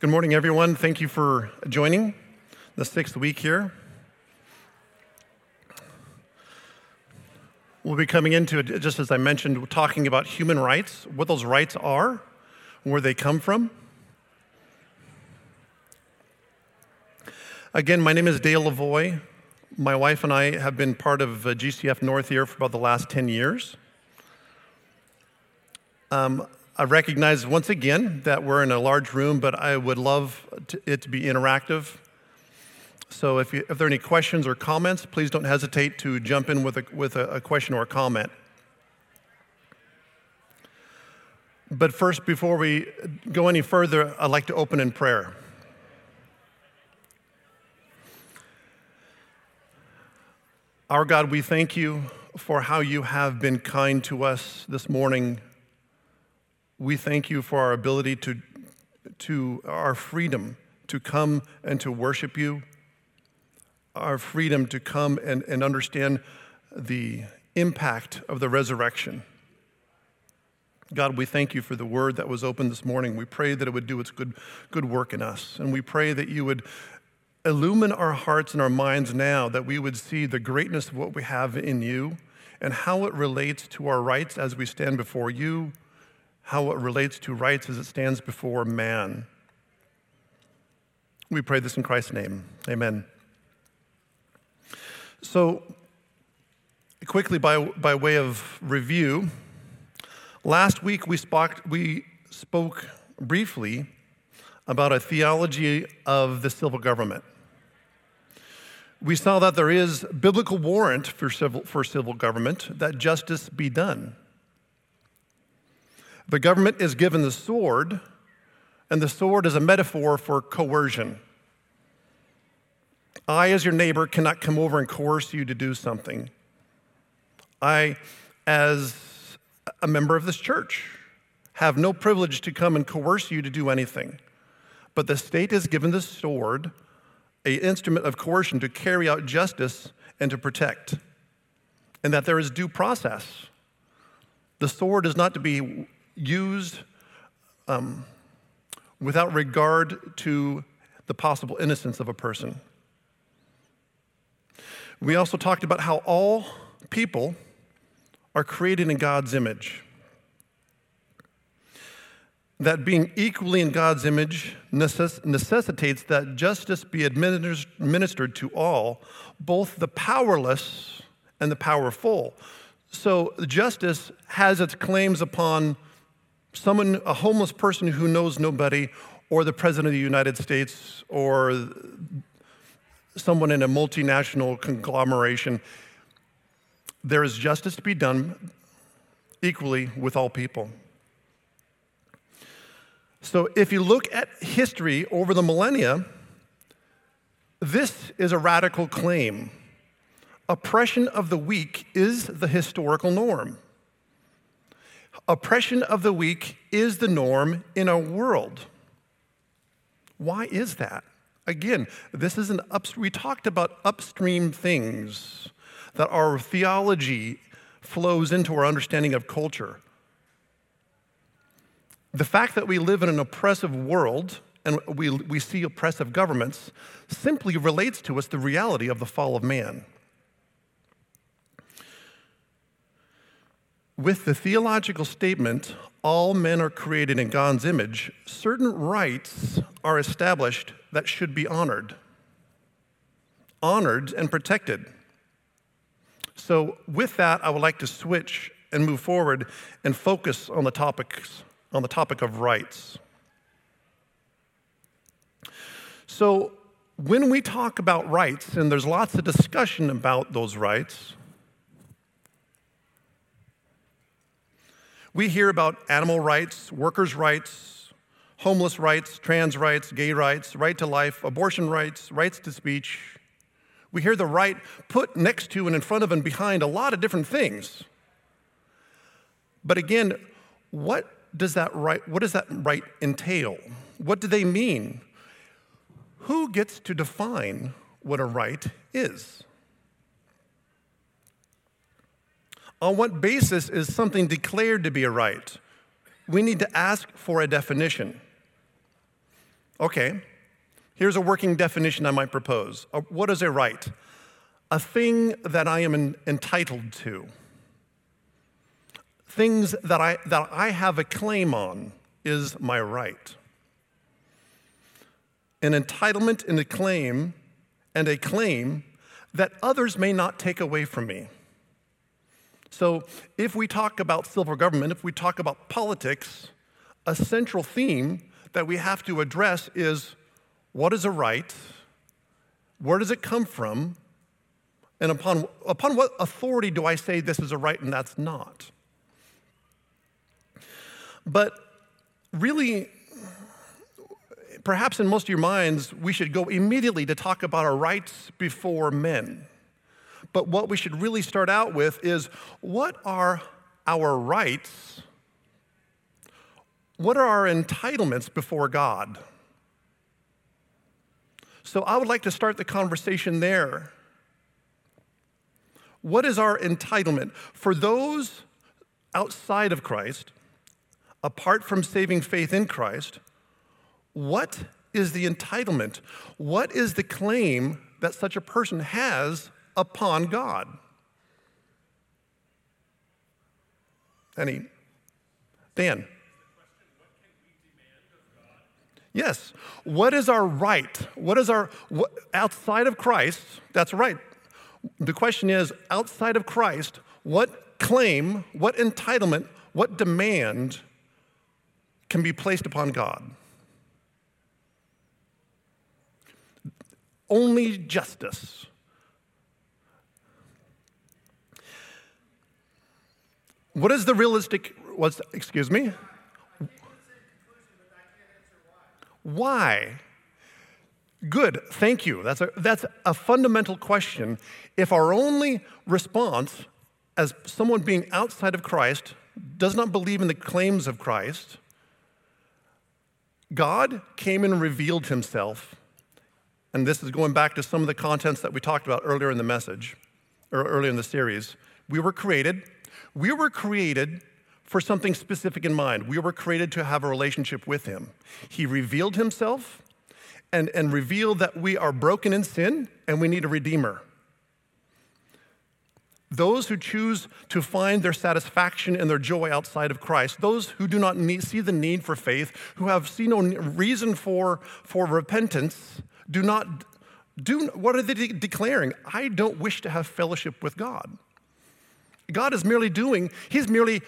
Good morning, everyone. Thank you for joining the sixth week here. We'll be coming into it, just as I mentioned, talking about human rights, what those rights are, where they come from. Again, my name is Dale Lavoie. My wife and I have been part of uh, GCF North here for about the last 10 years. Um, I recognize once again that we're in a large room, but I would love to, it to be interactive. So if, you, if, there are any questions or comments, please don't hesitate to jump in with a, with a, a question or a comment. But first, before we go any further, I'd like to open in prayer. Our God, we thank you for how you have been kind to us this morning we thank you for our ability to, to our freedom to come and to worship you, our freedom to come and, and understand the impact of the resurrection. God, we thank you for the word that was opened this morning. We pray that it would do its good, good work in us. And we pray that you would illumine our hearts and our minds now, that we would see the greatness of what we have in you and how it relates to our rights as we stand before you how it relates to rights as it stands before man. We pray this in Christ's name. Amen. So, quickly, by, by way of review, last week we spoke, we spoke briefly about a theology of the civil government. We saw that there is biblical warrant for civil, for civil government, that justice be done. The government is given the sword, and the sword is a metaphor for coercion. I, as your neighbor, cannot come over and coerce you to do something. I, as a member of this church, have no privilege to come and coerce you to do anything. But the state is given the sword, a instrument of coercion to carry out justice and to protect, and that there is due process. The sword is not to be used um, without regard to the possible innocence of a person. We also talked about how all people are created in God's image. That being equally in God's image necess- necessitates that justice be administered to all, both the powerless and the powerful. So justice has its claims upon someone, a homeless person who knows nobody, or the President of the United States, or someone in a multinational conglomeration, there is justice to be done equally with all people. So if you look at history over the millennia, this is a radical claim. Oppression of the weak is the historical norm. Oppression of the weak is the norm in our world. Why is that? Again, this is an up, we talked about upstream things that our theology flows into our understanding of culture. The fact that we live in an oppressive world and we, we see oppressive governments simply relates to us the reality of the fall of man. With the theological statement, all men are created in God's image, certain rights are established that should be honored, honored and protected. So, with that, I would like to switch and move forward and focus on the topics on the topic of rights. So, when we talk about rights, and there's lots of discussion about those rights, We hear about animal rights, workers' rights, homeless rights, trans rights, gay rights, right to life, abortion rights, rights to speech. We hear the right put next to and in front of and behind a lot of different things. But again, what does that right, what does that right entail? What do they mean? Who gets to define what a right is? On what basis is something declared to be a right? We need to ask for a definition. Okay, here's a working definition I might propose. Uh, what is a right? A thing that I am entitled to. Things that I, that I have a claim on is my right. An entitlement and a claim, and a claim that others may not take away from me. So, if we talk about civil government, if we talk about politics, a central theme that we have to address is what is a right? Where does it come from? And upon, upon what authority do I say this is a right and that's not? But really, perhaps in most of your minds, we should go immediately to talk about our rights before men. But what we should really start out with is what are our rights? What are our entitlements before God? So I would like to start the conversation there. What is our entitlement? For those outside of Christ, apart from saving faith in Christ, what is the entitlement? What is the claim that such a person has upon God? Any? Dan. Yes. What is our right? What is our, what, outside of Christ, that's right. The question is outside of Christ, what claim, what entitlement, what demand can be placed upon God? Only justice. What is the realistic, what's, excuse me? Why? Good, thank you. That's a, that's a fundamental question. If our only response as someone being outside of Christ does not believe in the claims of Christ, God came and revealed himself. And this is going back to some of the contents that we talked about earlier in the message, or earlier in the series. We were created, we were created for something specific in mind. We were created to have a relationship with him. He revealed himself and, and revealed that we are broken in sin and we need a redeemer. Those who choose to find their satisfaction and their joy outside of Christ, those who do not need, see the need for faith, who have seen no reason for, for repentance, do not do what are they de- declaring? I don't wish to have fellowship with God. God is merely doing, He's merely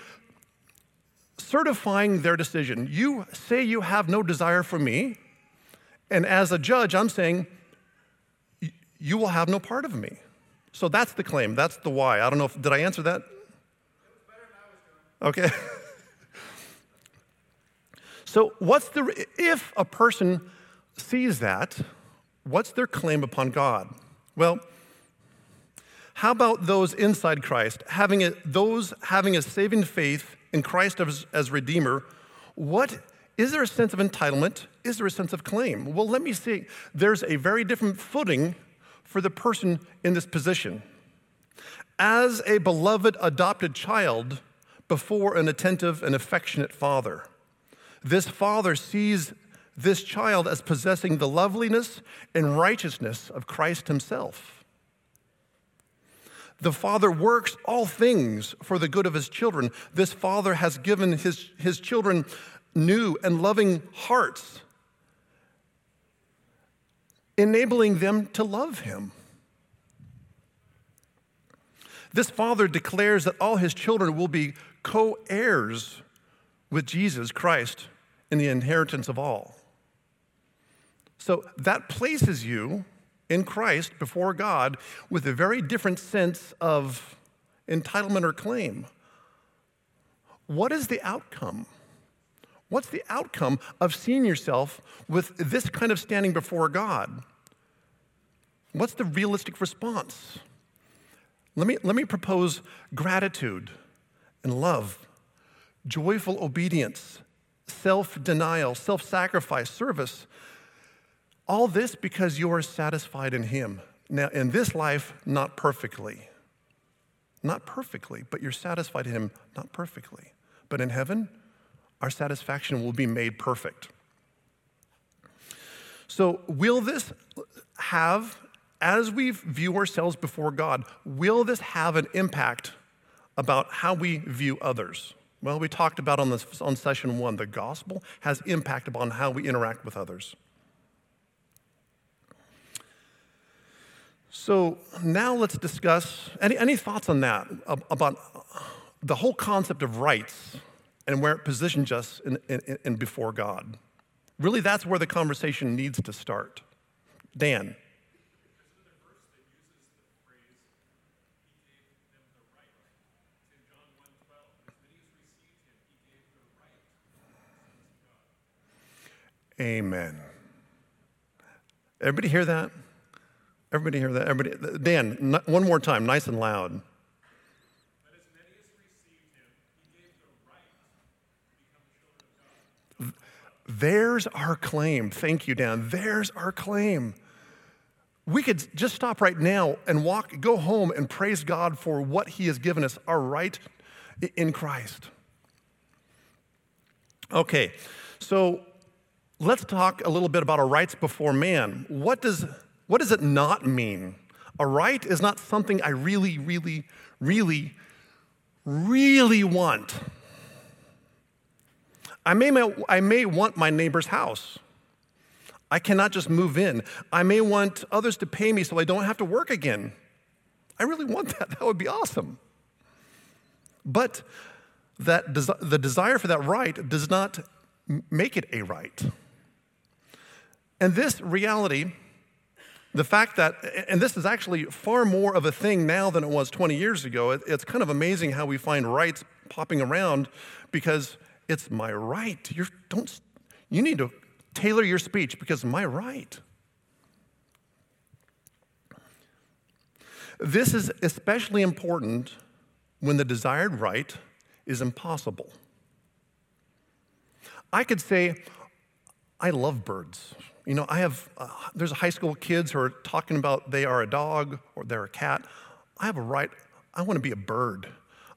certifying their decision. You say you have no desire for me, and as a judge, I'm saying, you will have no part of me. So that's the claim. That's the why. I don't know if, did I answer that? Okay. so, what's the, if a person sees that, what's their claim upon God? Well, how about those inside Christ, having a, those having a saving faith in Christ as, as Redeemer? What is there a sense of entitlement? Is there a sense of claim? Well, let me see. There's a very different footing for the person in this position. As a beloved adopted child before an attentive and affectionate father, this father sees this child as possessing the loveliness and righteousness of Christ himself. The Father works all things for the good of His children. This Father has given His, his children new and loving hearts enabling them to love him. This father declares that all his children will be co heirs with Jesus Christ in the inheritance of all. So that places you in Christ before God with a very different sense of entitlement or claim. What is the outcome? What's the outcome of seeing yourself with this kind of standing before God? What's the realistic response? Let me, let me propose gratitude and love, joyful obedience, self denial, self sacrifice, service. All this because you are satisfied in Him. Now, in this life, not perfectly. Not perfectly, but you're satisfied in Him, not perfectly. But in heaven, our satisfaction will be made perfect. So, will this have, as we view ourselves before God, will this have an impact about how we view others? Well, we talked about on, this, on session one, the gospel has impact upon how we interact with others. So now let's discuss any, any thoughts on that about the whole concept of rights and where it positions us in, in, in before God. Really, that's where the conversation needs to start. Dan. Amen. Everybody hear that? Everybody hear that? Everybody, Dan, one more time, nice and loud. There's our claim. Thank you, Dan. There's our claim. We could just stop right now and walk, go home and praise God for what He has given us, our right in Christ. Okay, so let's talk a little bit about our rights before man. What does, what does it not mean? A right is not something I really, really, really, really want. I may, I may want my neighbor's house. I cannot just move in. I may want others to pay me so I don't have to work again. I really want that. That would be awesome. But that des- the desire for that right does not make it a right. And this reality, the fact that, and this is actually far more of a thing now than it was 20 years ago, it's kind of amazing how we find rights popping around because it's my right. You're, don't, you need to tailor your speech because my right. This is especially important when the desired right is impossible. I could say, I love birds. You know, I have, uh, there's high school kids who are talking about they are a dog or they're a cat. I have a right, I want to be a bird.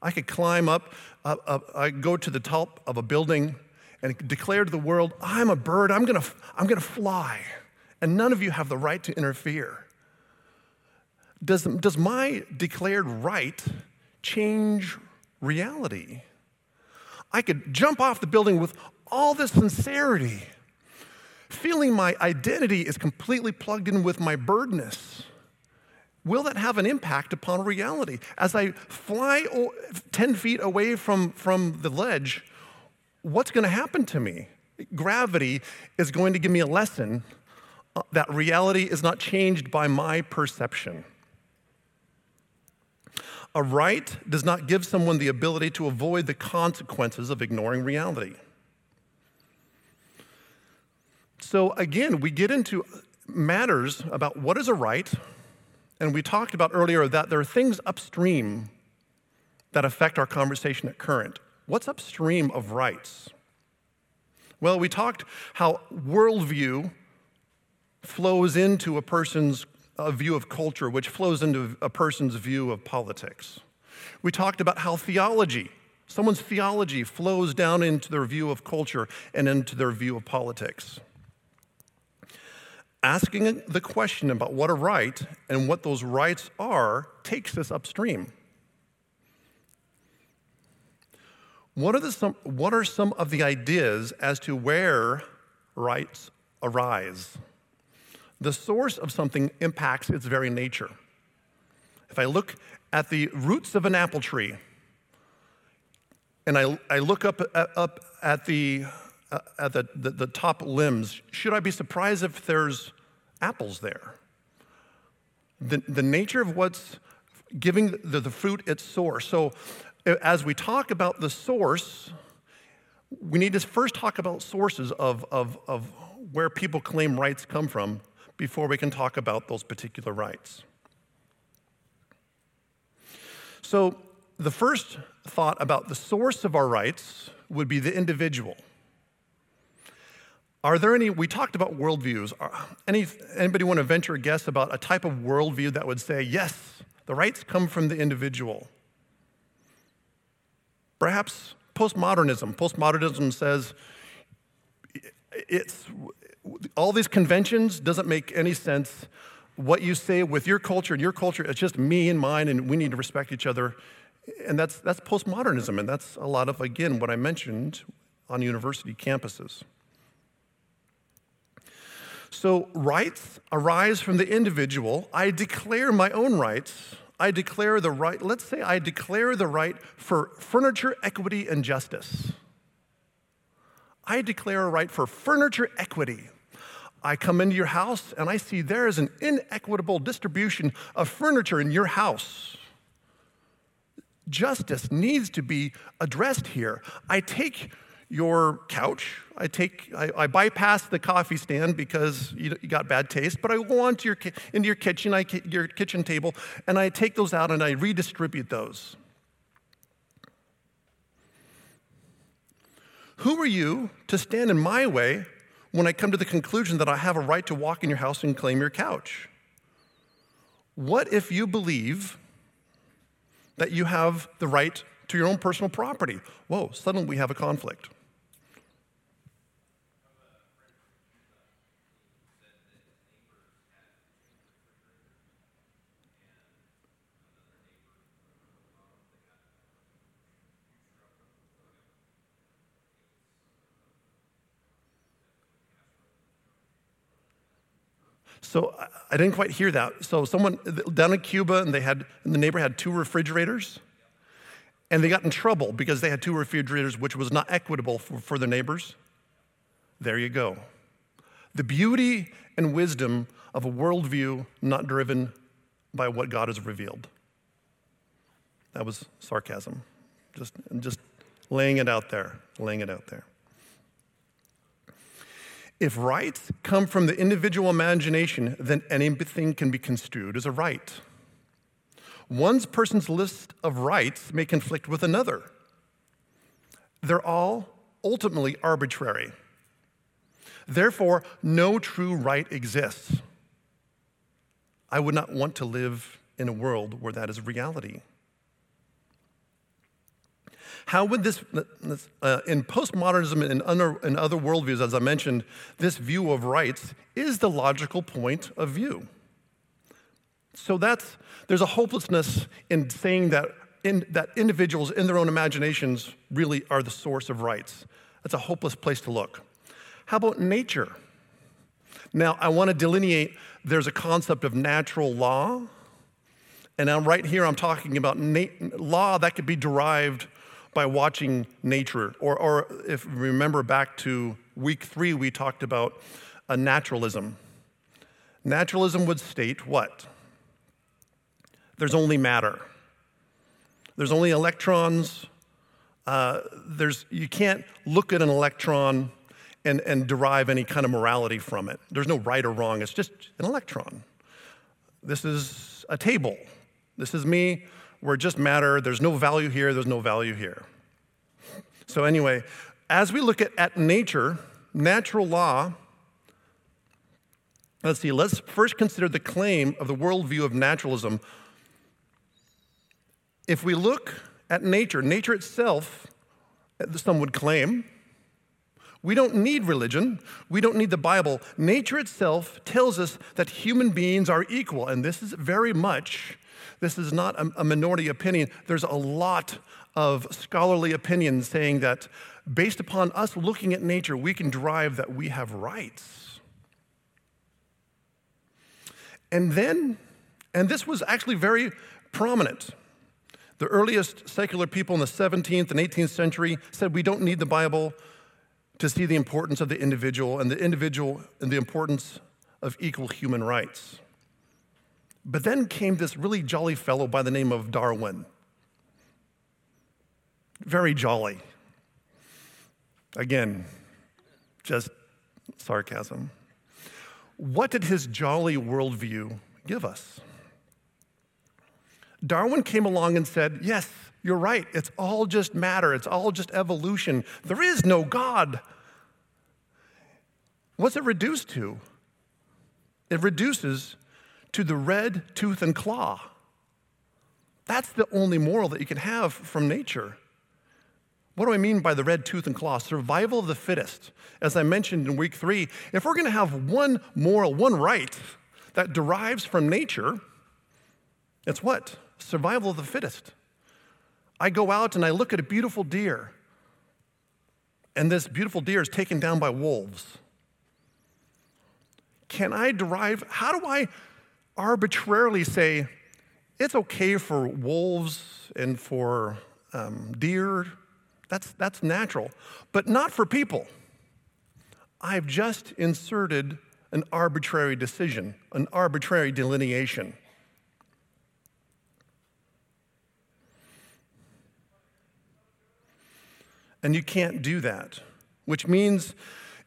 I could climb up, I go to the top of a building and declare to the world, I'm a bird, I'm gonna, I'm gonna fly. And none of you have the right to interfere. Does, does my declared right change reality? I could jump off the building with all this sincerity, feeling my identity is completely plugged in with my birdness will that have an impact upon reality? As I fly 10 feet away from, from the ledge, what's going to happen to me? Gravity is going to give me a lesson uh, that reality is not changed by my perception. A right does not give someone the ability to avoid the consequences of ignoring reality. So, again, we get into matters about what is a right and we talked about earlier that there are things upstream that affect our conversation at current. What's upstream of rights? Well, we talked how worldview flows into a person's uh, view of culture, which flows into a person's view of politics. We talked about how theology, someone's theology, flows down into their view of culture and into their view of politics asking the question about what a right and what those rights are takes us upstream. What are, the some, what are some of the ideas as to where rights arise? The source of something impacts its very nature. If I look at the roots of an apple tree and I, I look up, up at the uh, at the, the, the top limbs, should I be surprised if there's apples there? The, the nature of what's giving the, the fruit its source. So, as we talk about the source, we need to first talk about sources of, of, of where people claim rights come from before we can talk about those particular rights. So, the first thought about the source of our rights would be the individual. Are there any, we talked about worldviews. Any, anybody want to venture a guess about a type of worldview that would say, yes, the rights come from the individual? Perhaps postmodernism. Postmodernism says it's, all these conventions doesn't make any sense. What you say with your culture and your culture, it's just me and mine, and we need to respect each other. And that's, that's postmodernism, and that's a lot of, again, what I mentioned on university campuses. So, rights arise from the individual. I declare my own rights. I declare the right, let's say I declare the right for furniture equity and justice. I declare a right for furniture equity. I come into your house and I see there is an inequitable distribution of furniture in your house. Justice needs to be addressed here. I take your couch. I take, I, I, bypass the coffee stand because you, you, got bad taste, but I go onto your, into your kitchen, I, your kitchen table, and I take those out and I redistribute those. Who are you to stand in my way when I come to the conclusion that I have a right to walk in your house and claim your couch? What if you believe that you have the right to your own personal property? Whoa, suddenly we have a conflict. So I didn't quite hear that. So someone down in Cuba, and they had, and the neighbor had two refrigerators, and they got in trouble because they had two refrigerators, which was not equitable for, for their neighbors. There you go. The beauty and wisdom of a worldview not driven by what God has revealed. That was sarcasm. Just, just laying it out there, laying it out there. If rights come from the individual imagination, then anything can be construed as a right. One person's list of rights may conflict with another. They're all ultimately arbitrary. Therefore, no true right exists. I would not want to live in a world where that is reality. How would this, uh, in postmodernism and other, worldviews, as I mentioned, this view of rights is the logical point of view. So that's, there's a hopelessness in saying that, in, that individuals in their own imaginations really are the source of rights. That's a hopeless place to look. How about nature? Now, I want to delineate there's a concept of natural law. And now, right here, I'm talking about nat- law that could be derived by watching nature. Or, or if you remember back to week three, we talked about a naturalism. Naturalism would state what? There's only matter. There's only electrons. Uh, there's, you can't look at an electron and, and derive any kind of morality from it. There's no right or wrong, it's just an electron. This is a table. This is me we're just matter. There's no value here, there's no value here. So, anyway, as we look at, at nature, natural law, let's see, let's first consider the claim of the worldview of naturalism. If we look at nature, nature itself, some would claim, we don't need religion. We don't need the Bible. Nature itself tells us that human beings are equal, and this is very much this is not a, minority opinion. There's a lot of scholarly opinions saying that based upon us looking at nature, we can derive that we have rights. And then, and this was actually very prominent. The earliest secular people in the 17th and 18th century said we don't need the Bible to see the importance of the individual and the individual and the importance of equal human rights. But then came this really jolly fellow by the name of Darwin. Very jolly. Again, just sarcasm. What did his jolly worldview give us? Darwin came along and said, Yes, you're right. It's all just matter, it's all just evolution. There is no God. What's it reduced to? It reduces to the red tooth and claw. That's the only moral that you can have from nature. What do I mean by the red tooth and claw? Survival of the fittest. As I mentioned in week three, if we're going to have one moral, one right that derives from nature, it's what? Survival of the fittest. I go out and I look at a beautiful deer, and this beautiful deer is taken down by wolves. Can I derive, how do I arbitrarily say it's okay for wolves and for um, deer that's, that's natural, but not for people. I've just inserted an arbitrary decision, an arbitrary delineation. And you can't do that, which means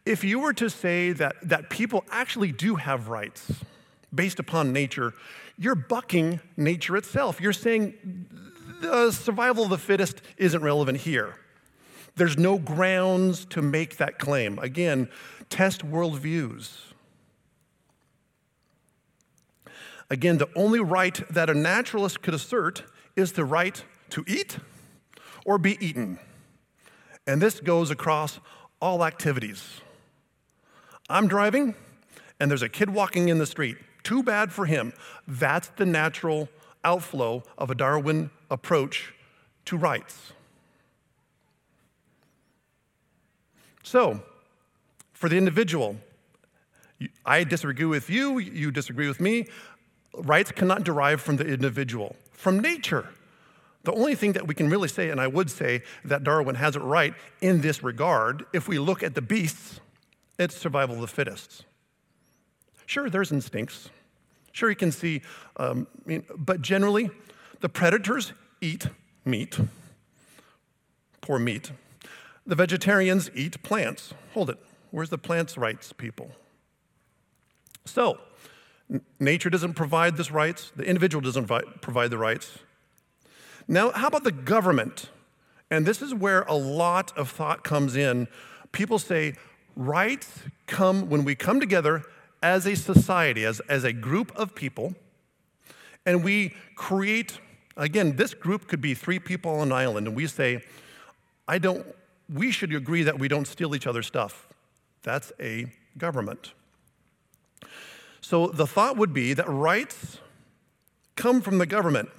if you were to say that, that people actually do have rights based upon nature, you're bucking nature itself. You're saying the survival of the fittest isn't relevant here. There's no grounds to make that claim. Again, test worldviews. Again, the only right that a naturalist could assert is the right to eat or be eaten. And this goes across all activities. I'm driving, and there's a kid walking in the street. Too bad for him. That's the natural outflow of a Darwin approach to rights. So, for the individual, I disagree with you, you disagree with me. Rights cannot derive from the individual, from nature. The only thing that we can really say, and I would say that Darwin has it right in this regard, if we look at the beasts, it's survival of the fittest. Sure, there's instincts. Sure, you can see, um, but generally, the predators eat meat, poor meat. The vegetarians eat plants. Hold it. Where's the plants' rights, people? So, n- nature doesn't provide this rights, the individual doesn't vi- provide the rights. Now, how about the government? And this is where a lot of thought comes in. People say rights come when we come together as a society, as, as a group of people, and we create, again, this group could be three people on an island, and we say, I don't we should agree that we don't steal each other's stuff. That's a government. So the thought would be that rights come from the government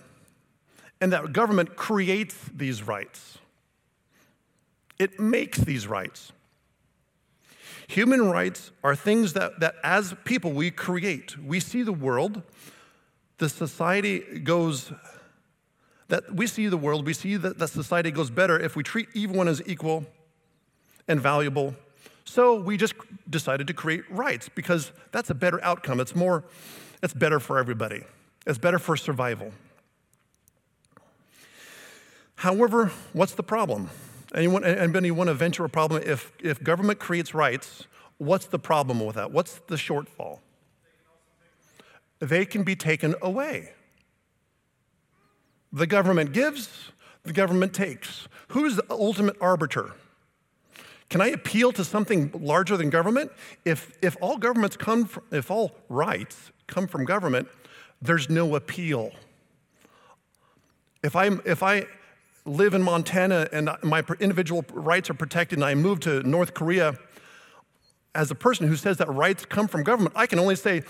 and that government creates these rights. It makes these rights. Human rights are things that, that as people we create. We see the world, the society goes that we see the world, we see that, that society goes better if we treat everyone as equal and valuable. So we just decided to create rights because that's a better outcome. It's more, it's better for everybody. It's better for survival. However, what's the problem? Anyone, anybody want to venture a problem? If, if government creates rights, what's the problem with that? What's the shortfall? They can be taken away. The government gives, the government takes. Who's the ultimate arbiter? Can I appeal to something larger than government? If, if all governments come from, if all rights come from government, there's no appeal. If, i if I live in Montana and my individual rights are protected and I move to North Korea, as a person who says that rights come from government, I can only say,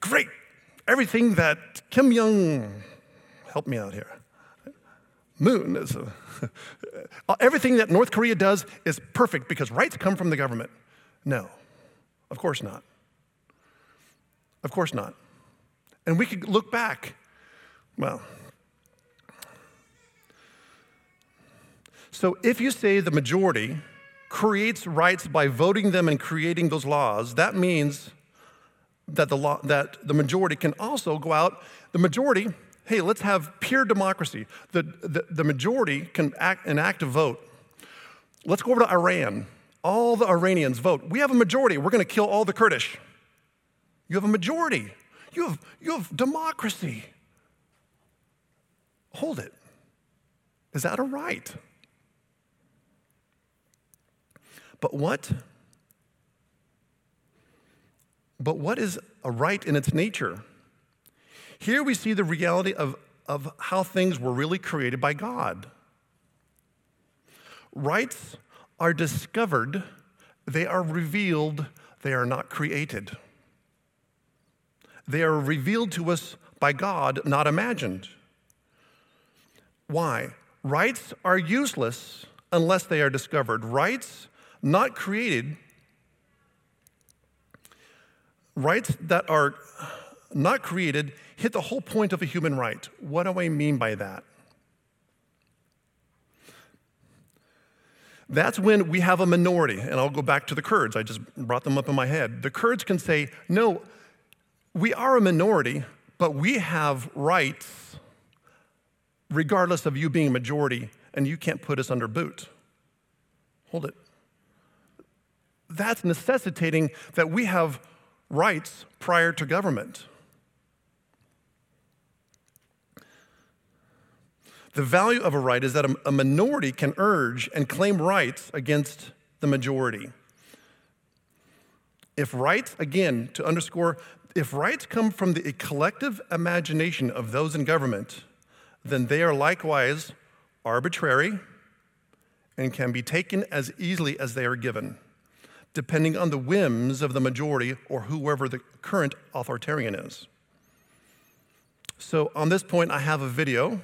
great, everything that Kim Jong, help me out here, moon. Is a, everything that North Korea does is perfect because rights come from the government. No, of course not. Of course not. And we could look back. Well, so if you say the majority creates rights by voting them and creating those laws, that means that the, law, that the majority can also go out, the majority hey, let's have pure democracy. The, the, the majority can act, enact a vote. Let's go over to Iran. All the Iranians vote. We have a majority. We're going to kill all the Kurdish. You have a majority. You have, you have democracy. Hold it. Is that a right? But what? But what is a right in its nature? Here we see the reality of, of how things were really created by God. rights are discovered, they are revealed, they are not created. They are revealed to us by God, not imagined. Why? Rights are useless unless they are discovered. Rights not created, rights that are not created hit the whole point of a human right. What do I mean by that? That's when we have a minority, and I'll go back to the Kurds. I just brought them up in my head. The Kurds can say, no, we are a minority, but we have rights regardless of you being a majority, and you can't put us under boot. Hold it. That's necessitating that we have rights prior to government. The value of a right is that a minority can urge and claim rights against the majority. If rights, again, to underscore, if rights come from the collective imagination of those in government, then they are likewise arbitrary and can be taken as easily as they are given, depending on the whims of the majority or whoever the current authoritarian is. So, on this point, I have a video.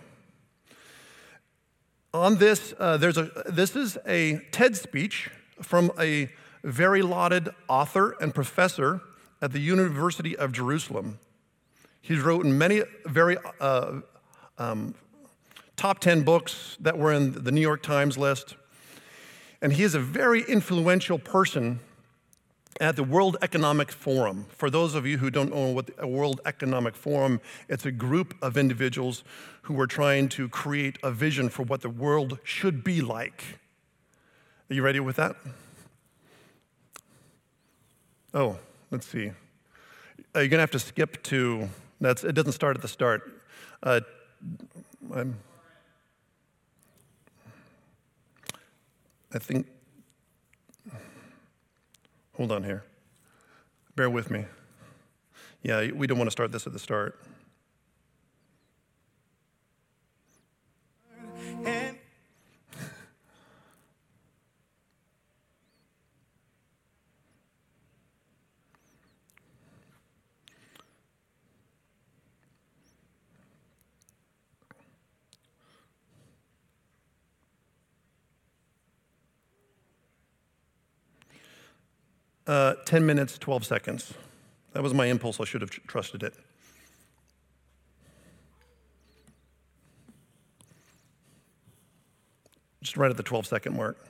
On this, uh, there's a, this is a TED speech from a very lauded author and professor at the University of Jerusalem. He's written many very uh, um, top 10 books that were in the New York Times list. And he is a very influential person at the World Economic Forum. For those of you who don't know what the World Economic Forum, it's a group of individuals who are trying to create a vision for what the world should be like. Are you ready with that? Oh, let's see. You're going to have to skip to, that's, it doesn't start at the start. Uh, I'm, I think, hold on here. Bear with me. Yeah, we don't want to start this at the start. Uh, 10 minutes, 12 seconds. That was my impulse. I should have trusted it. Just right at the 12 second mark.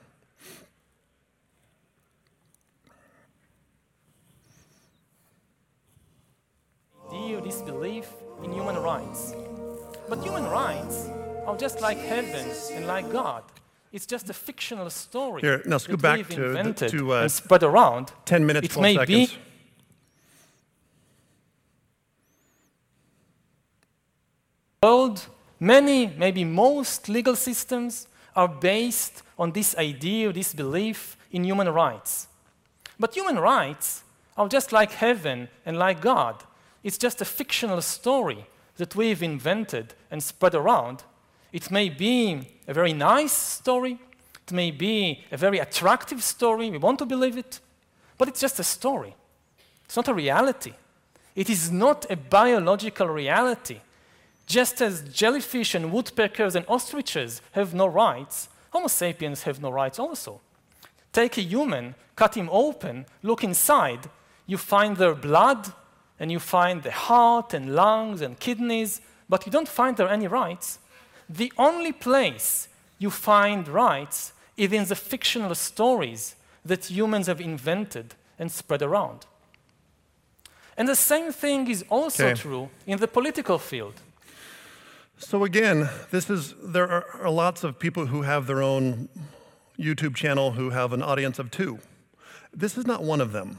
Do disbelief in human rights? But human rights are just like heaven and like God. It's just a fictional story. Here, now scoot back to, the, to uh, and spread around. 10 minutes, it 12 may seconds. Be world, many, maybe most legal systems are based on this idea, this belief in human rights. But human rights are just like heaven and like God. It's just a fictional story that we've invented and spread around it may be a very nice story, it may be a very attractive story, we want to believe it, but it's just a story. It's not a reality. It is not a biological reality. Just as jellyfish and woodpeckers and ostriches have no rights, Homo sapiens have no rights also. Take a human, cut him open, look inside, you find their blood, and you find the heart and lungs and kidneys, but you don't find there any rights the only place you find rights is in the fictional stories that humans have invented and spread around. And the same thing is also okay. true in the political field. So again, this is there are lots of people who have their own YouTube channel who have an audience of two. This is not one of them.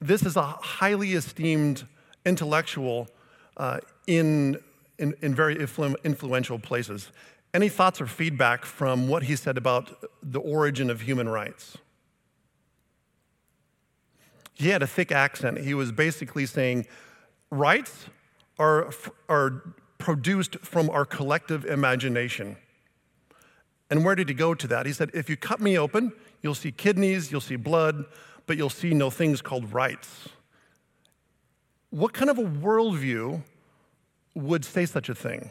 This is a highly esteemed intellectual uh, in in, in very influ- influential places. Any thoughts or feedback from what he said about the origin of human rights? He had a thick accent. He was basically saying rights are, are produced from our collective imagination. And where did he go to that? He said, If you cut me open, you'll see kidneys, you'll see blood, but you'll see no things called rights. What kind of a worldview would say such a thing?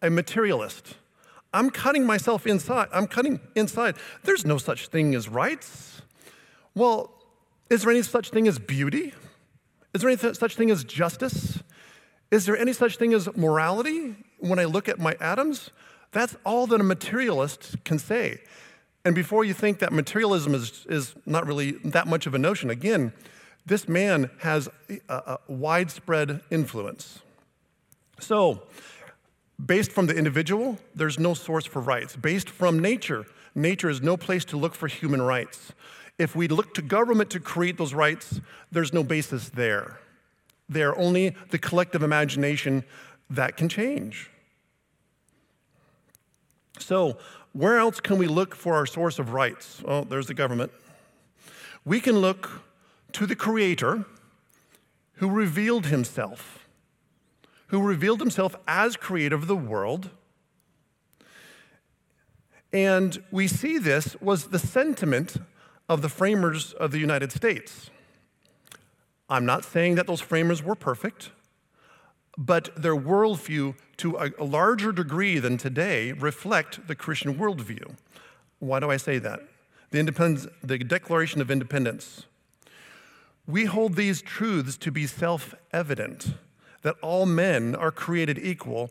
A materialist. I'm cutting myself inside. I'm cutting inside. There's no such thing as rights. Well, is there any such thing as beauty? Is there any such thing as justice? Is there any such thing as morality when I look at my atoms? That's all that a materialist can say. And before you think that materialism is, is not really that much of a notion, again, this man has a, a widespread influence. So, based from the individual, there's no source for rights. Based from nature, nature is no place to look for human rights. If we look to government to create those rights, there's no basis there. They're only the collective imagination that can change. So, where else can we look for our source of rights? Oh, there's the government. We can look to the Creator who revealed himself, who revealed himself as creator of the world. And we see this was the sentiment of the framers of the United States. I'm not saying that those framers were perfect, but their worldview, to a, larger degree than today, reflect the Christian worldview. Why do I say that? The, the Declaration of Independence. We hold these truths to be self evident that all men are created equal,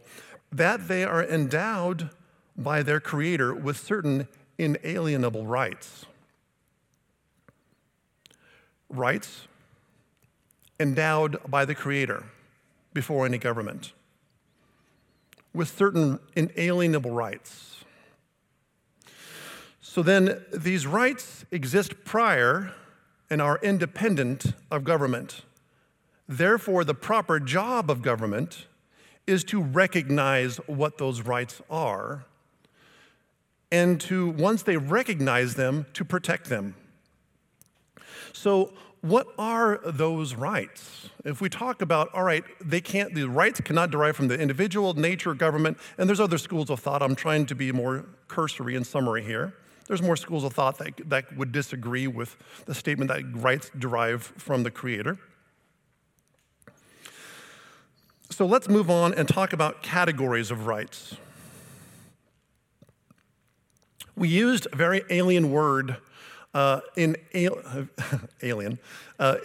that they are endowed by their Creator with certain inalienable rights. Rights endowed by the Creator before any government with certain inalienable rights. So then, these rights exist prior and are independent of government. Therefore, the proper job of government is to recognize what those rights are and to, once they recognize them, to protect them. So, what are those rights? If we talk about, all right, they can't, the rights cannot derive from the individual, nature, government, and there's other schools of thought. I'm trying to be more cursory and summary here. There's more schools of thought that, that would disagree with the statement that rights derive from the Creator. So let's move on and talk about categories of rights. We used a very alien word uh, in al- alien, uh,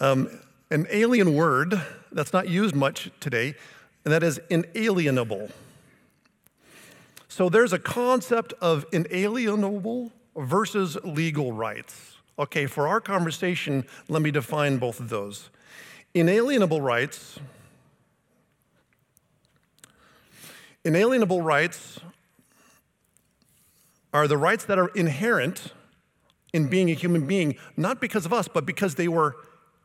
um, an alien word that's not used much today, and that is inalienable. So there's a concept of inalienable versus legal rights. Okay, for our conversation, let me define both of those. Inalienable rights. Inalienable rights are the rights that are inherent in being a human being, not because of us, but because they were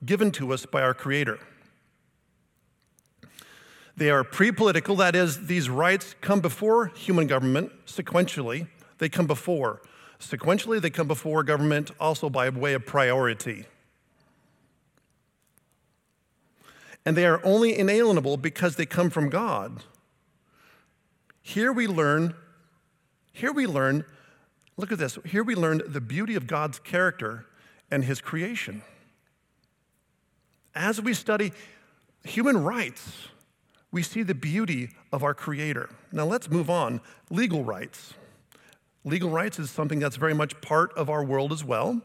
given to us by our Creator. They are pre political, that is, these rights come before human government sequentially. They come before. Sequentially, they come before government also by way of priority. And they are only inalienable because they come from God. Here we learn here we learn, look at this, here we learn the beauty of God's character and his creation. As we study human rights, we see the beauty of our Creator. Now let's move on. Legal rights. Legal rights is something that's very much part of our world as well.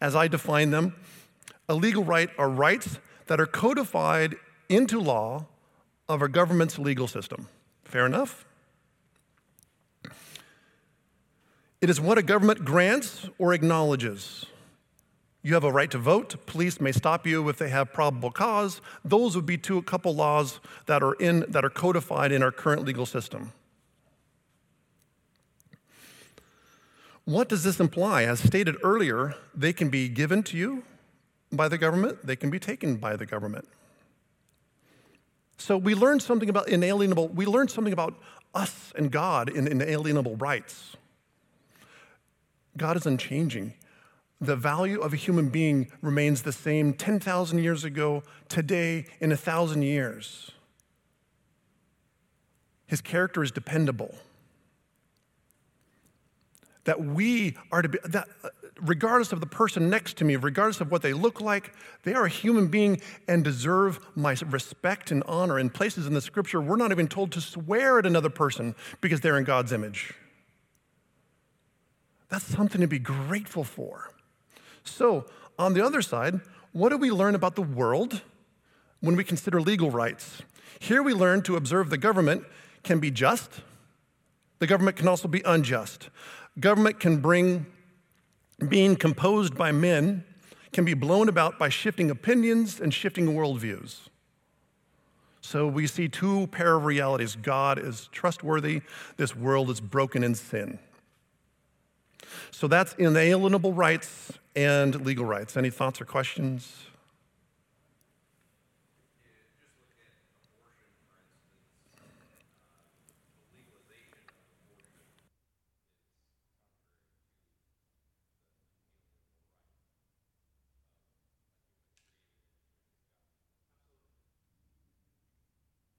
As I define them, a legal right are rights that are codified into law of our government's legal system. Fair enough? It is what a government grants or acknowledges. You have a right to vote. Police may stop you if they have probable cause. Those would be two a couple laws that are in that are codified in our current legal system. What does this imply? As stated earlier, they can be given to you by the government, they can be taken by the government. So we learned something about inalienable, we learned something about us and God in inalienable rights. God is unchanging. The value of a human being remains the same 10,000 years ago, today, in a thousand years. His character is dependable. That we are to be, that uh, regardless of the person next to me, regardless of what they look like, they are a human being and deserve my respect and honor. In places in the scripture, we're not even told to swear at another person because they're in God's image. That's something to be grateful for. So, on the other side, what do we learn about the world when we consider legal rights? Here we learn to observe the government can be just, the government can also be unjust. Government can bring being composed by men, can be blown about by shifting opinions and shifting worldviews. So we see two pair of realities God is trustworthy, this world is broken in sin. So that's inalienable rights and legal rights. Any thoughts or questions?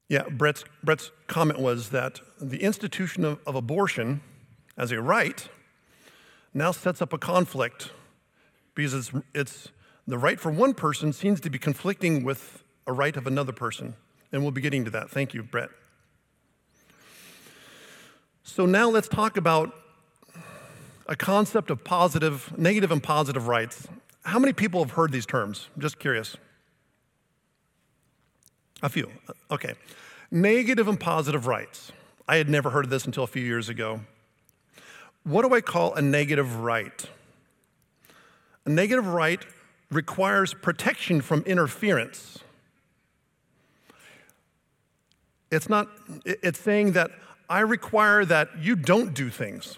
Yeah, Brett's, Brett's comment was that the institution of, of abortion as a right now sets up a conflict because it's, it's the right for one person seems to be conflicting with a right of another person. And we'll be getting to that. Thank you, Brett. So now let's talk about a concept of positive, negative, and positive rights. How many people have heard these terms? I'm just curious. A few. Okay. Negative and positive rights. I had never heard of this until a few years ago. What do I call a negative right? A negative right requires protection from interference. It's not, it's saying that I require that you don't do things.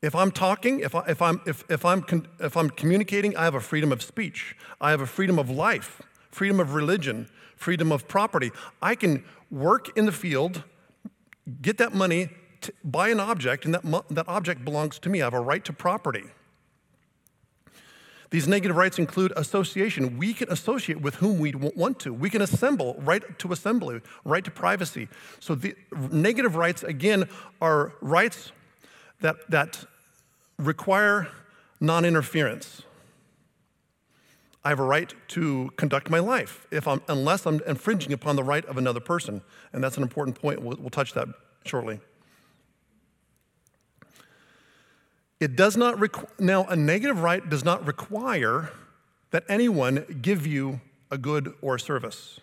If I'm talking, if, I, if, I'm, if, if, I'm, if I'm communicating, I have a freedom of speech. I have a freedom of life, freedom of religion, freedom of property. I can work in the field, get that money, buy an object, and that, that object belongs to me. I have a right to property. These negative rights include association. We can associate with whom we want to. We can assemble, right to assembly, right to privacy. So the negative rights, again, are rights that, that require non interference. I have a right to conduct my life if I'm, unless I'm infringing upon the right of another person. And that's an important point. We'll, we'll touch that shortly. It does not now a negative right does not require that anyone give you a good or service.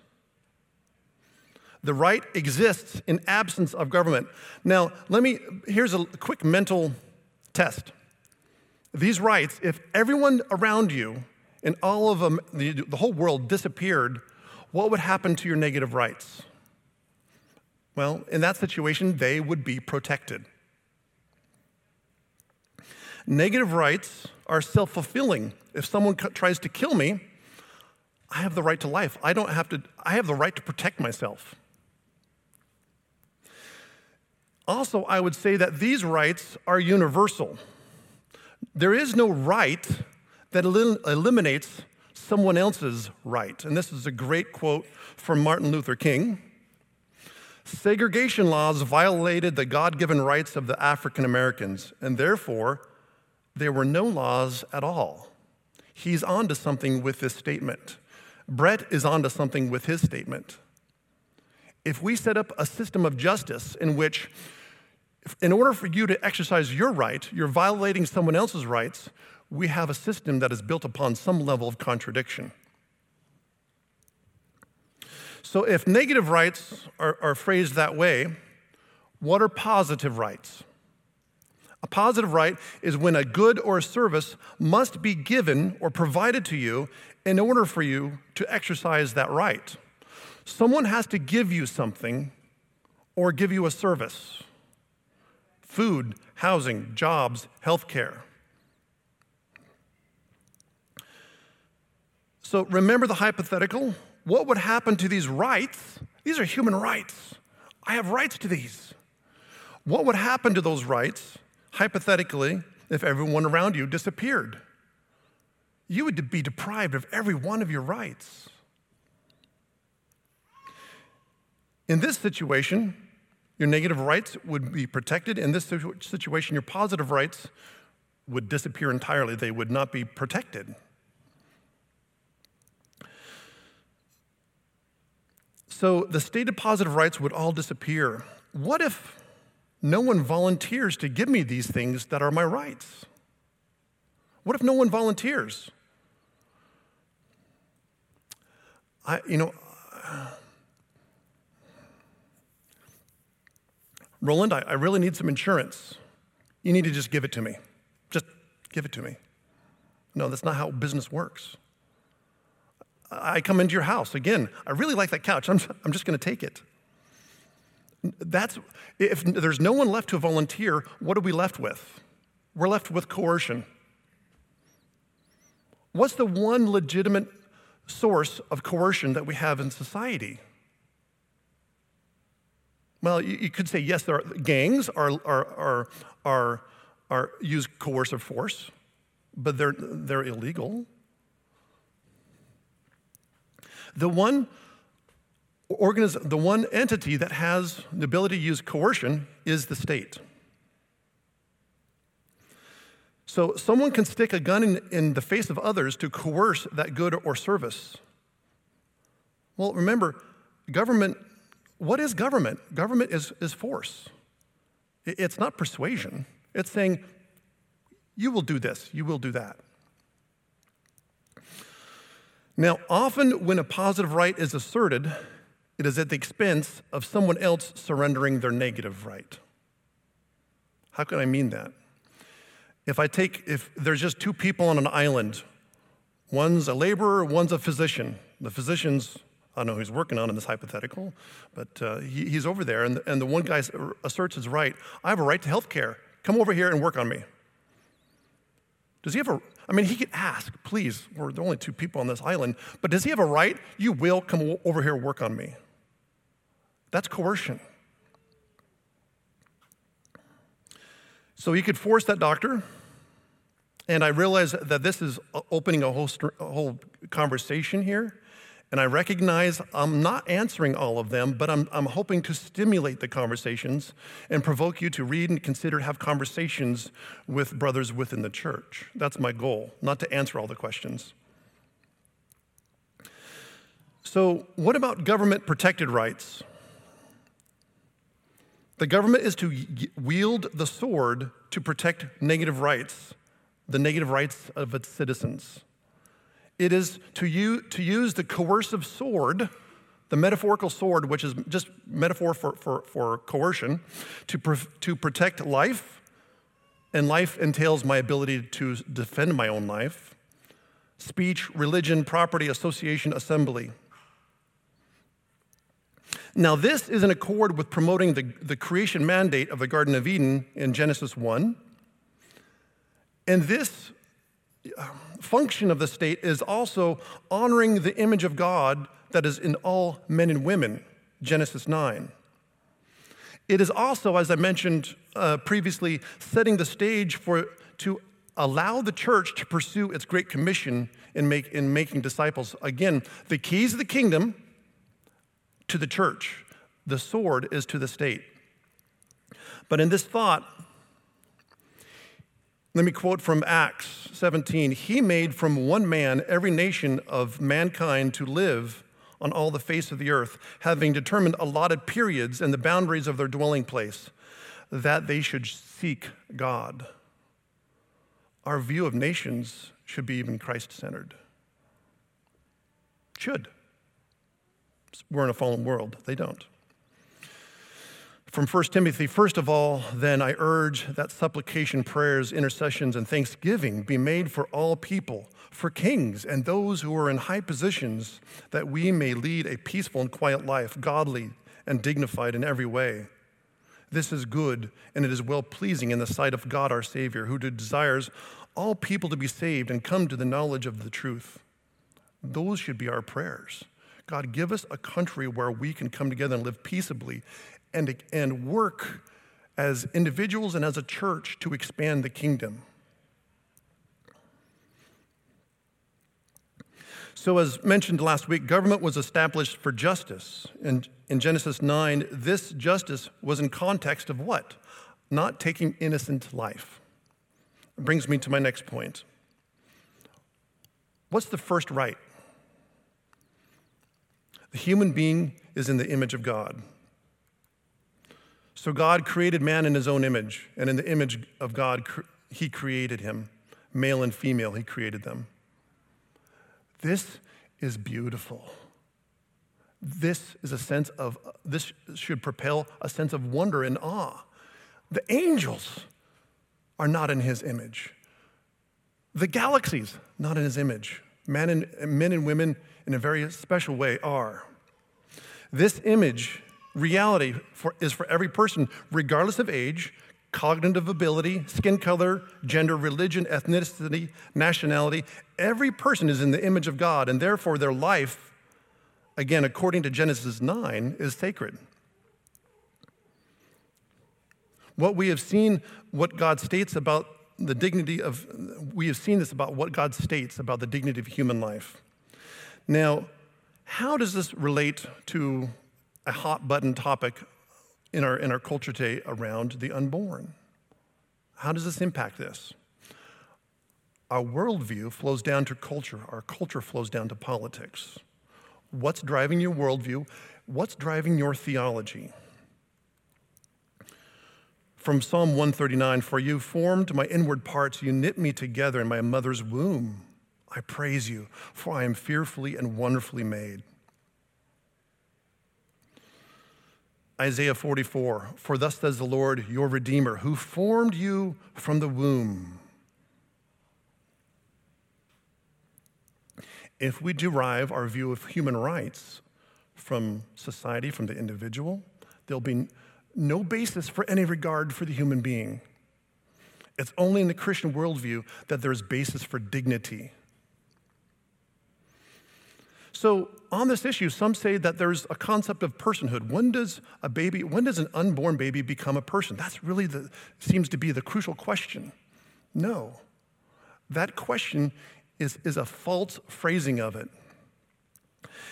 The right exists in absence of government. Now, let me here's a quick mental test. These rights, if everyone around you and all of them, the, the whole world disappeared, what would happen to your negative rights? Well, in that situation, they would be protected. Negative rights are self fulfilling. If someone tries to kill me, I have the right to life. I don't have to, I have the right to protect myself. Also, I would say that these rights are universal. There is no right that elim- eliminates someone else's right. And this is a great quote from Martin Luther King. Segregation laws violated the God given rights of the African Americans, and therefore, there were no laws at all. He's onto something with this statement. Brett is onto something with his statement. If we set up a system of justice in which, in order for you to exercise your right, you're violating someone else's rights, we have a system that is built upon some level of contradiction. So, if negative rights are, are phrased that way, what are positive rights? A positive right is when a good or a service must be given or provided to you in order for you to exercise that right. Someone has to give you something or give you a service food, housing, jobs, health care. So remember the hypothetical? What would happen to these rights? These are human rights. I have rights to these. What would happen to those rights, hypothetically, if everyone around you disappeared? You would be deprived of every one of your rights. In this situation, your negative rights would be protected. In this situation, your positive rights would disappear entirely, they would not be protected. So the stated positive rights would all disappear. What if no one volunteers to give me these things that are my rights? What if no one volunteers? I, you know, Roland, I, I really need some insurance. You need to just give it to me. Just give it to me. No, that's not how business works. I come into your house. Again, I really like that couch. I'm, I'm just going to take it. That's, if there's no one left to volunteer, what are we left with? We're left with coercion. What's the one legitimate source of coercion that we have in society? Well, you, you could say yes, there are, gangs are, are, are, are, are use coercive force, but they're, they're illegal. The one organiz- the one entity that has the ability to use coercion is the state. So someone can stick a gun in, in the face of others to coerce that good or service. Well, remember, government, what is government? Government is, is force. It's not persuasion. It's saying, you will do this, you will do that. Now, often when a positive right is asserted, it is at the expense of someone else surrendering their negative right. How can I mean that? If I take, if there's just two people on an island, one's a laborer, one's a physician. The physician's, I don't know who he's working on in this hypothetical, but uh, he, he's over there, and, and the one guy asserts his right I have a right to health care. Come over here and work on me. Does he have a, I mean, he could ask, please, we're the only two people on this island, but does he have a right? You will come over here work on me. That's coercion. So he could force that doctor, and I realize that this is opening a whole, a whole conversation here. And I recognize I'm not answering all of them, but I'm, I'm hoping to stimulate the conversations and provoke you to read and consider, have conversations with brothers within the church. That's my goal, not to answer all the questions. So, what about government protected rights? The government is to wield the sword to protect negative rights, the negative rights of its citizens. It is to, use, to use the coercive sword, the metaphorical sword, which is just metaphor for, for, for coercion, to, to protect life, and life entails my ability to defend my own life, speech, religion, property, association, assembly. Now, this is in accord with promoting the, the creation mandate of the Garden of Eden in Genesis 1. And this function of the state is also honoring the image of God that is in all men and women, Genesis 9. It is also, as I mentioned uh, previously, setting the stage for to allow the church to pursue its great commission in, make, in making disciples. Again, the keys of the kingdom to the church, the sword is to the state. But in this thought, let me quote from Acts 17 He made from one man every nation of mankind to live on all the face of the earth, having determined allotted periods and the boundaries of their dwelling place, that they should seek God. Our view of nations should be even Christ centered. Should. We're in a fallen world. They don't. From 1 Timothy, first of all, then I urge that supplication, prayers, intercessions, and thanksgiving be made for all people, for kings and those who are in high positions, that we may lead a peaceful and quiet life, godly and dignified in every way. This is good, and it is well pleasing in the sight of God our Savior, who desires all people to be saved and come to the knowledge of the truth. Those should be our prayers. God, give us a country where we can come together and live peaceably and, and work as individuals and as a church to expand the kingdom. So, as mentioned last week, government was established for justice. And in Genesis 9, this justice was in context of what? Not taking innocent life. It brings me to my next point. What's the first right? The human being is in the image of God. So God created man in his own image, and in the image of God, he created him. Male and female, he created them. This is beautiful. This is a sense of, this should propel a sense of wonder and awe. The angels are not in his image. The galaxies, not in his image. Men and, men and women, in a very special way, are. This image, reality, for, is for every person, regardless of age, cognitive ability, skin color, gender, religion, ethnicity, nationality. Every person is in the image of God, and therefore their life, again, according to Genesis 9, is sacred. What we have seen, what God states about the dignity of, we have seen this about what God states about the dignity of human life. Now, how does this relate to a hot button topic in our, in our culture today around the unborn. How does this impact this? Our worldview flows down to culture, our culture flows down to politics. What's driving your worldview? What's driving your theology? From Psalm 139 For you formed my inward parts, you knit me together in my mother's womb. I praise you, for I am fearfully and wonderfully made. Isaiah 44 For thus says the Lord, your Redeemer, who formed you from the womb. If we derive our view of human rights from society, from the individual, there'll be no basis for any regard for the human being. It's only in the Christian worldview that there's basis for dignity. So, on this issue, some say that there's a concept of personhood. When does a baby, when does an unborn baby become a person? That's really the, seems to be the crucial question. No. That question is, is a false phrasing of it.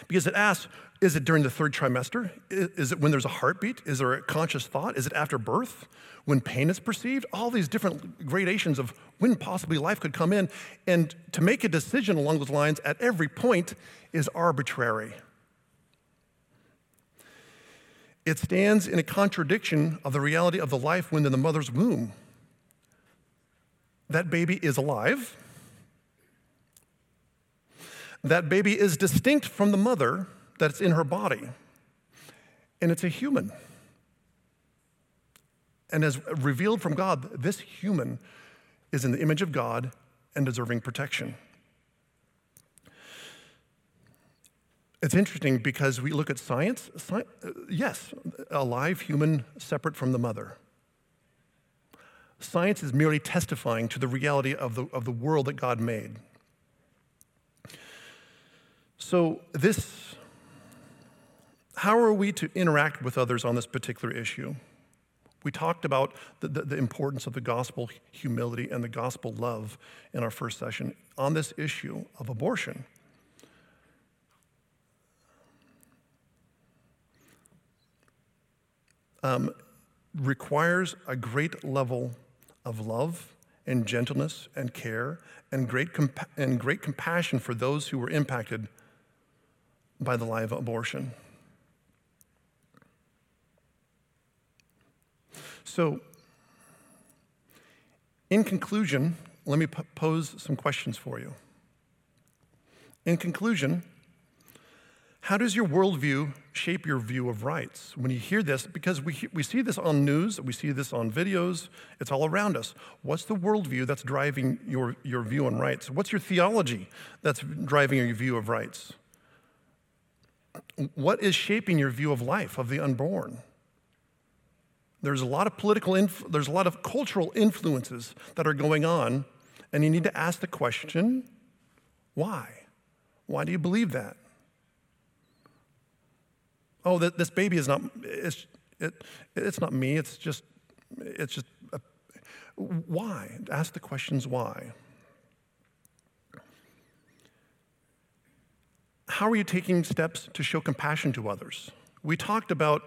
Because it asks, is it during the third trimester? Is it when there's a heartbeat? Is there a conscious thought? Is it after birth? When pain is perceived? All these different gradations of when possibly life could come in. And to make a decision along those lines at every point is arbitrary. It stands in a contradiction of the reality of the life when in the mother's womb. That baby is alive. That baby is distinct from the mother that's in her body, and it's a human. And as revealed from God, this human is in the image of God and deserving protection. It's interesting because we look at science. Sci- yes, a live human separate from the mother. Science is merely testifying to the reality of the, of the world that God made. So, this, how are we to interact with others on this particular issue? We talked about the, the, the, importance of the gospel humility and the gospel love in our first session on this issue of abortion. Um, requires a great level of love and gentleness and care and great, compa- and great compassion for those who were impacted by the lie of abortion. So, in conclusion, let me pose some questions for you. In conclusion, how does your worldview shape your view of rights? When you hear this, because we, we see this on news, we see this on videos, it's all around us. What's the worldview that's driving your, your view on rights? What's your theology that's driving your view of rights? What is shaping your view of life, of the unborn? There's a lot of political, inf- there's a lot of cultural influences that are going on, and you need to ask the question why? Why do you believe that? Oh, that this baby is not, it's, it, it's not me, it's just, it's just, a, why? Ask the questions why. How are you taking steps to show compassion to others? We talked about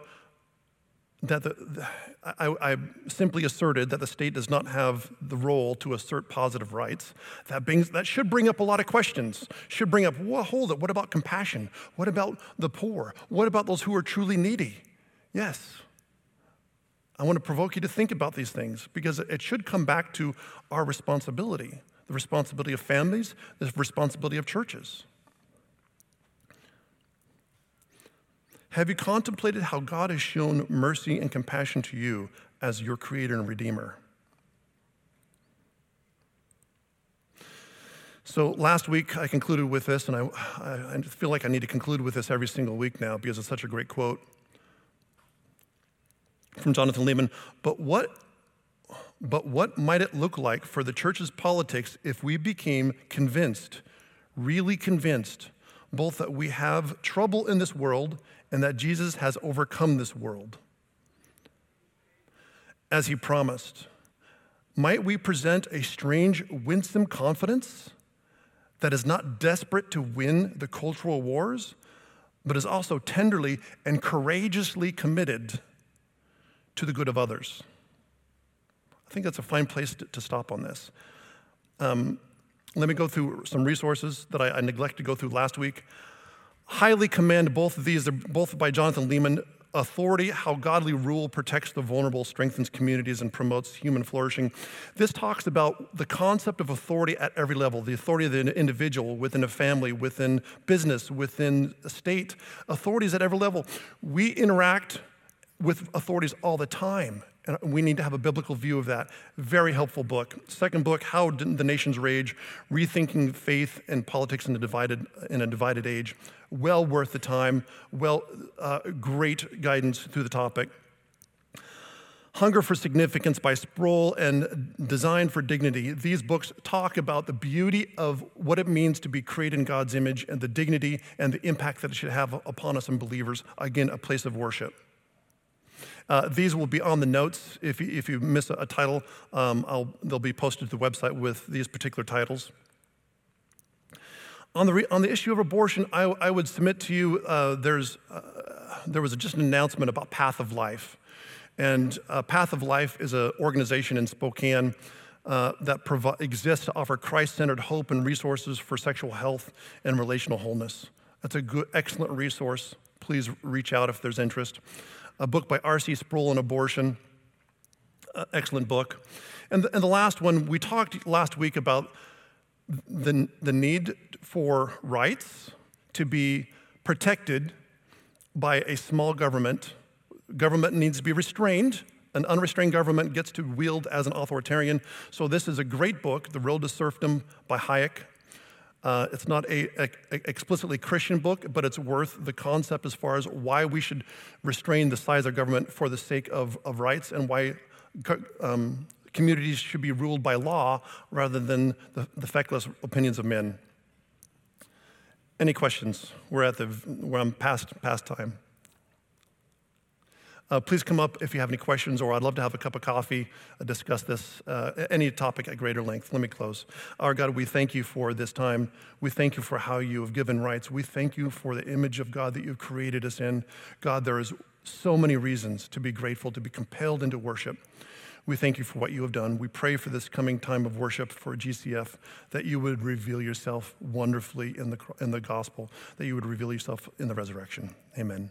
that the, the I, I, simply asserted that the state does not have the role to assert positive rights. That, brings, that should bring up a lot of questions. Should bring up, well, hold it, what about compassion? What about the poor? What about those who are truly needy? Yes. I want to provoke you to think about these things because it should come back to our responsibility the responsibility of families, the responsibility of churches. Have you contemplated how God has shown mercy and compassion to you as your creator and redeemer? So last week I concluded with this, and I, I, feel like I need to conclude with this every single week now because it's such a great quote from Jonathan Leeman. But what, but what might it look like for the church's politics if we became convinced, really convinced, both that we have trouble in this world and that Jesus has overcome this world. As he promised, might we present a strange, winsome confidence that is not desperate to win the cultural wars, but is also tenderly and courageously committed to the good of others? I think that's a fine place to, to stop on this. Um, let me go through some resources that I, I neglected to go through last week highly commend both of these. They're both by Jonathan Leeman. Authority, how godly rule protects the vulnerable, strengthens communities, and promotes human flourishing. This talks about the concept of authority at every level the authority of the individual, within a family, within business, within a state. Authorities at every level. We interact with authorities all the time. And we need to have a biblical view of that. Very helpful book. Second book, How Didn't the Nations Rage Rethinking Faith and Politics in a Divided, in a divided Age. Well worth the time. Well, uh, great guidance through the topic. Hunger for Significance by Sproul and Design for Dignity. These books talk about the beauty of what it means to be created in God's image and the dignity and the impact that it should have upon us and believers. Again, a place of worship. Uh, these will be on the notes. If you, if you miss a, title, um, they'll be posted to the website with these particular titles. On the, re, on the issue of abortion, I, I would submit to you uh, there's, uh, there was just an announcement about Path of Life. And uh, Path of Life is an organization in Spokane uh, that provi- exists to offer Christ centered hope and resources for sexual health and relational wholeness. That's a good, excellent resource. Please reach out if there's interest a book by R.C. Sproul on abortion. Uh, excellent book. And the, and the last one, we talked last week about the, the need for rights to be protected by a small government. Government needs to be restrained. An unrestrained government gets to wield as an authoritarian. So, this is a great book, The Road to Serfdom by Hayek. Uh, it's not a, a, explicitly Christian book, but it's worth the concept as far as why we should restrain the size of government for the sake of, of rights and why um, communities should be ruled by law rather than the, the feckless opinions of men. Any questions? We're at the, where I'm past, past time. Uh, please come up if you have any questions, or I'd love to have a cup of coffee, uh, discuss this, uh, any topic at greater length. Let me close. Our God, we thank you for this time. We thank you for how you have given rights. We thank you for the image of God that you've created us in. God, there is so many reasons to be grateful, to be compelled into worship. We thank you for what you have done. We pray for this coming time of worship for GCF that you would reveal yourself wonderfully in the, in the gospel, that you would reveal yourself in the resurrection. Amen.